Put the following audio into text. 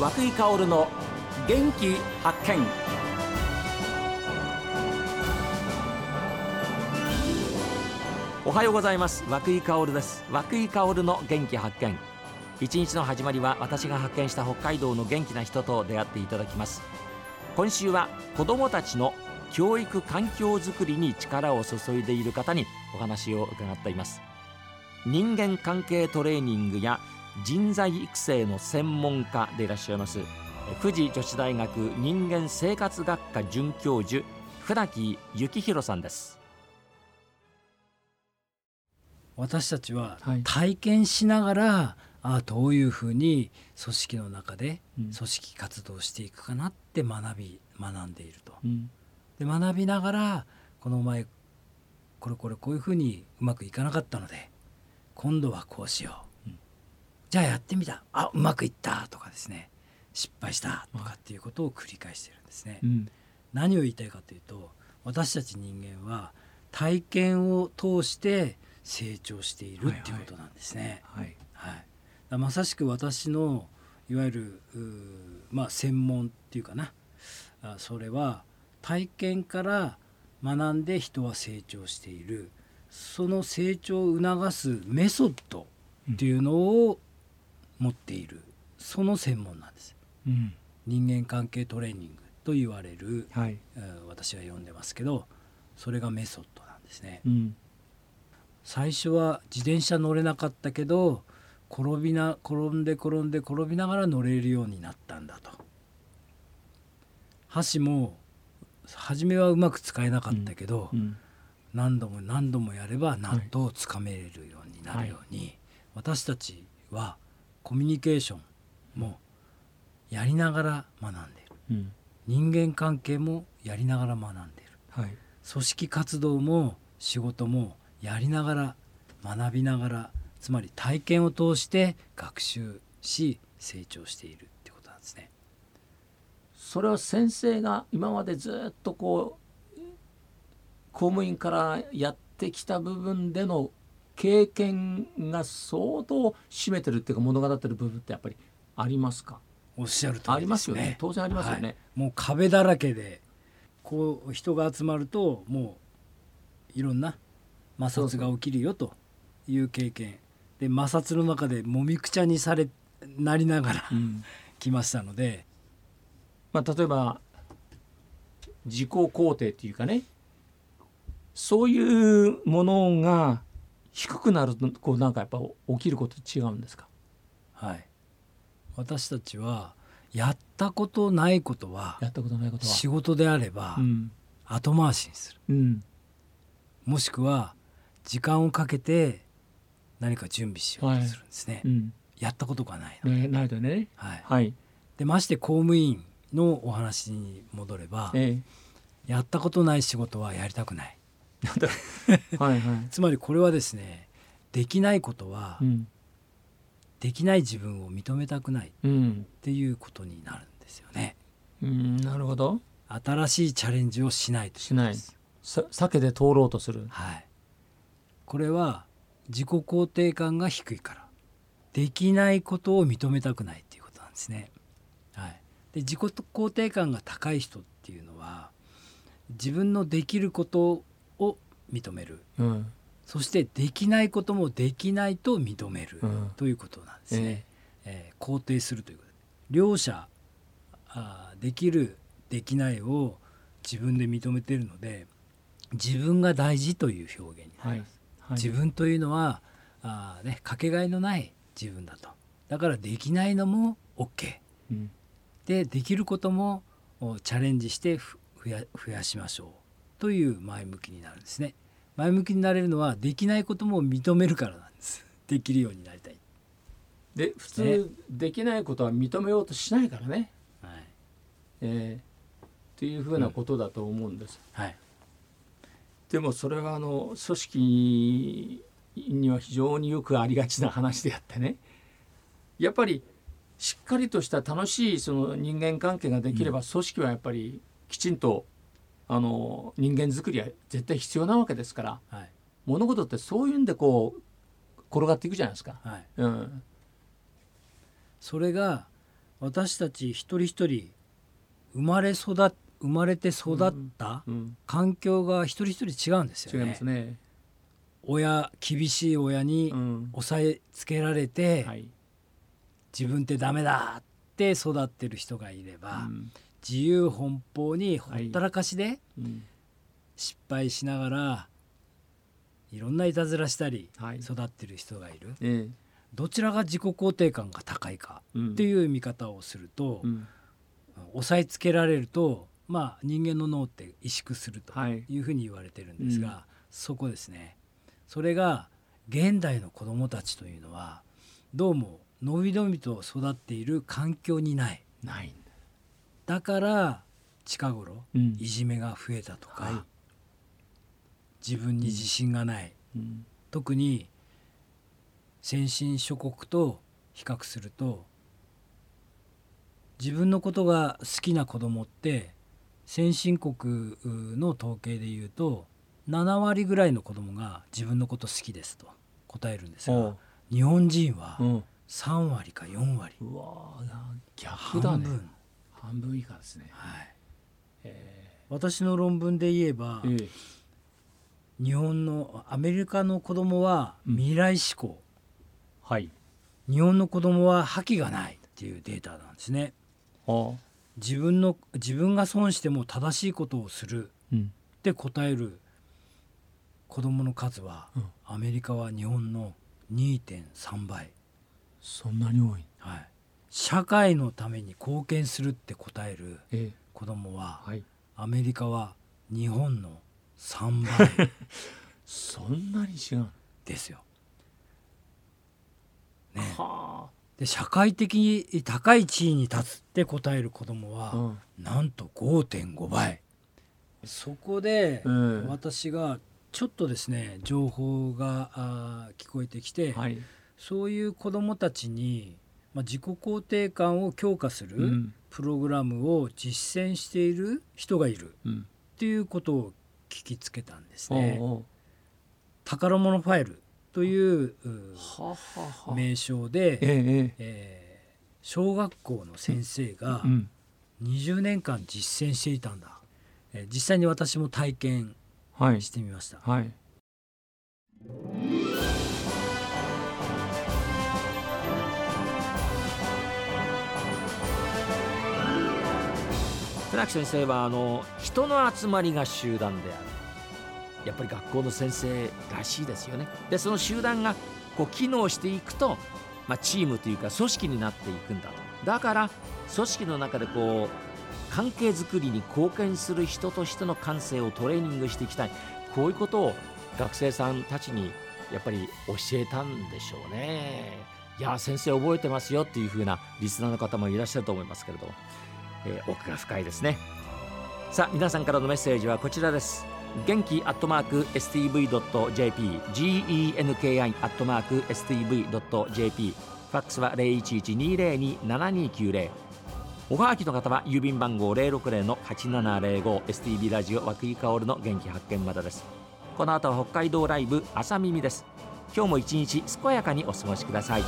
和久井薫の元気発見。おはようございます。和久井薫です。和久井薫の元気発見。一日の始まりは私が発見した北海道の元気な人と出会っていただきます。今週は子どもたちの教育環境づくりに力を注いでいる方にお話を伺っています。人間関係トレーニングや人材育成の専門家でいらっしゃいます富士女子大学人間生活学科准教授船木幸宏さんです。私たちは体験しながら、はい、あどういうふうに組織の中で組織活動していくかなって学び学んでいると。うん、で学びながらこの前これこれこういうふうにうまくいかなかったので今度はこうしよう、うん、じゃあやってみた。あうまくいった。とかですね。失敗した。とかっていうことを繰り返してるんですね。うん、何を言いたいかというと私たち人間は体験を通して成長しているっていうことなんですね。はい、はい。はい、まさしく私のいわゆるまあ専門っていうかな。あそれは体験から学んで人は成長している。その成長を促すメソッドっていうのを持っている、うん、その専門なんです、うん、人間関係トレーニングと言われる、はい、私は呼んでますけどそれがメソッドなんですね、うん。最初は自転車乗れなかったけど転びな転んで転んで転びながら乗れるようになったんだと。箸も初めはうまく使えなかったけど、うん。うん、何度も何度もやれば納豆をつかめるようになるように、はい、私たちはコミュニケーションもやりながら学んでいる、うん、人間関係もやりながら学んでいる、はい、組織活動も仕事もやりながら学びながらつまり体験を通して学習し成長しているってことなんですね。それは先生が今までずっとこう公務員からやってきた部分での経験が相当占めてるっていうか物語ってる部分ってやっぱりありますか？おっしゃると、ね、ありますよね。当然ありますよね、はい、もう壁だらけでこう人が集まるともういろんな摩擦が起きるよという経験。で摩擦の中でもみくちゃにされなりながら、うん、来ましたので、まあ、例えば自己肯定っていうかねそういうものが低くなるとこうなんかやっぱ起きること違うんですか？はい私たちはやったことないことはやったことないことは仕事であれば後回しにする、うん、もしくは時間をかけて何か準備しようとするんですね。はいうん、やったことがないので。ないとね。はい。はい、でまして公務員のお話に戻れば、ええ、やったことない仕事はやりたくない。はいはい、つまりこれはですねできないことは、うん、できない自分を認めたくないっていうことになるんですよね。うん、なるほど。新しいチャレンジをしないとしない。避けて通ろうとする。はい。これは自己肯定感が低いから。できないことを認めたくないっていうことなんですね。はい、で自己肯定感が高い人っていうのは自分のできることを認める、うん、そしてできないこともできないと認める、うん、ということなんですね。えー、えー、肯定するということ。両者あできるできないを自分で認めているので自分が大事という表現になります。はい。自分というのはあ、ね、かけがえのない自分だと。だからできないのも OK、うん、でできることもチャレンジして増やしましょうという前向きになるんですね。前向きになれるのはできないことも認めるからなんです。できるようになりたい。で普通、ね、できないことは認めようとしないからね、はい。えー、っていうふうなことだと思うんです、うん、はい。でもそれはあの組織には非常によくありがちな話であってね。やっぱりしっかりとした楽しいその人間関係ができれば組織はやっぱりきちんとあの人間づくりは絶対必要なわけですから、はい、物事ってそういうんでこう転がっていくじゃないですか。はい、うん、それが私たち一人一人生まれ育生まれて育った環境が一人一人違うんですよね。違いますね。親厳しい親に押さえつけられて、はい、自分ってダメだって育ってる人がいれば、うん、自由奔放にほったらかしで失敗しながらいろんないたずらしたり育ってる人がいる、はい、どちらが自己肯定感が高いかっていう見方をすると、うん、押さえつけられると、まあ、人間の脳って萎縮するとい。うふうに言われてるんですが、はいうん、そこですね。それが現代の子どもたちというのはどうものびのびと育っている環境にない。ないだから近頃、うん、いじめが増えたとか、はい、自分に自信がない、うん、特に先進諸国と比較すると自分のことが好きな子供って先進国の統計でいうと7割ぐらいの子供が自分のこと好きですと答えるんですが日本人は3割か4割、うわ逆だね。半分以下ですね、はい。えー、私の論文で言えば、えー、日本のアメリカの子供は未来志向、うん、はい。日本の子供は覇気がないっていうデータなんですね。はあ、自分の自分が損しても正しいことをするって答える子供の数は、うん、アメリカは日本の2.3倍。そんなに多い、はい、社会のために貢献するって答える子供は、はい、アメリカは日本の3倍。そんなに違うですよ。ね、で社会的に高い地位に立つって答える子供は、うん、なんと5.5倍。そこで、私がちょっとですね情報があ聞こえてきて、はい、そういう子どもたちにまあ、自己肯定感を強化するプログラムを実践している人がいるっていうことを聞きつけたんですね。宝物ファイルという名称で、ええ小学校の先生が20年間実践していたんだ、え実際に私も体験してみました。はいはい船木先生はあの人の集まりが集団である。やっぱり学校の先生らしいですよね。でその集団がこう機能していくと、まあ、チームというか組織になっていくんだと。だから組織の中でこう関係づくりに貢献する人としての感性をトレーニングしていきたい。こういうことを学生さんたちにやっぱり教えたんでしょうね。いや先生覚えてますよっていう風なリスナーの方もいらっしゃると思いますけれども。えー、奥が深いですね。さあ皆さんからのメッセージはこちらです。元気アットマーク STV.jp genki アットマーク STV.jp ファックスは0112027290おはがきの方は郵便番号060-8705 STB ラジオ和久井薫の元気発見までです。この後は北海道ライブ朝耳です。今日も一日健やかにお過ごしください。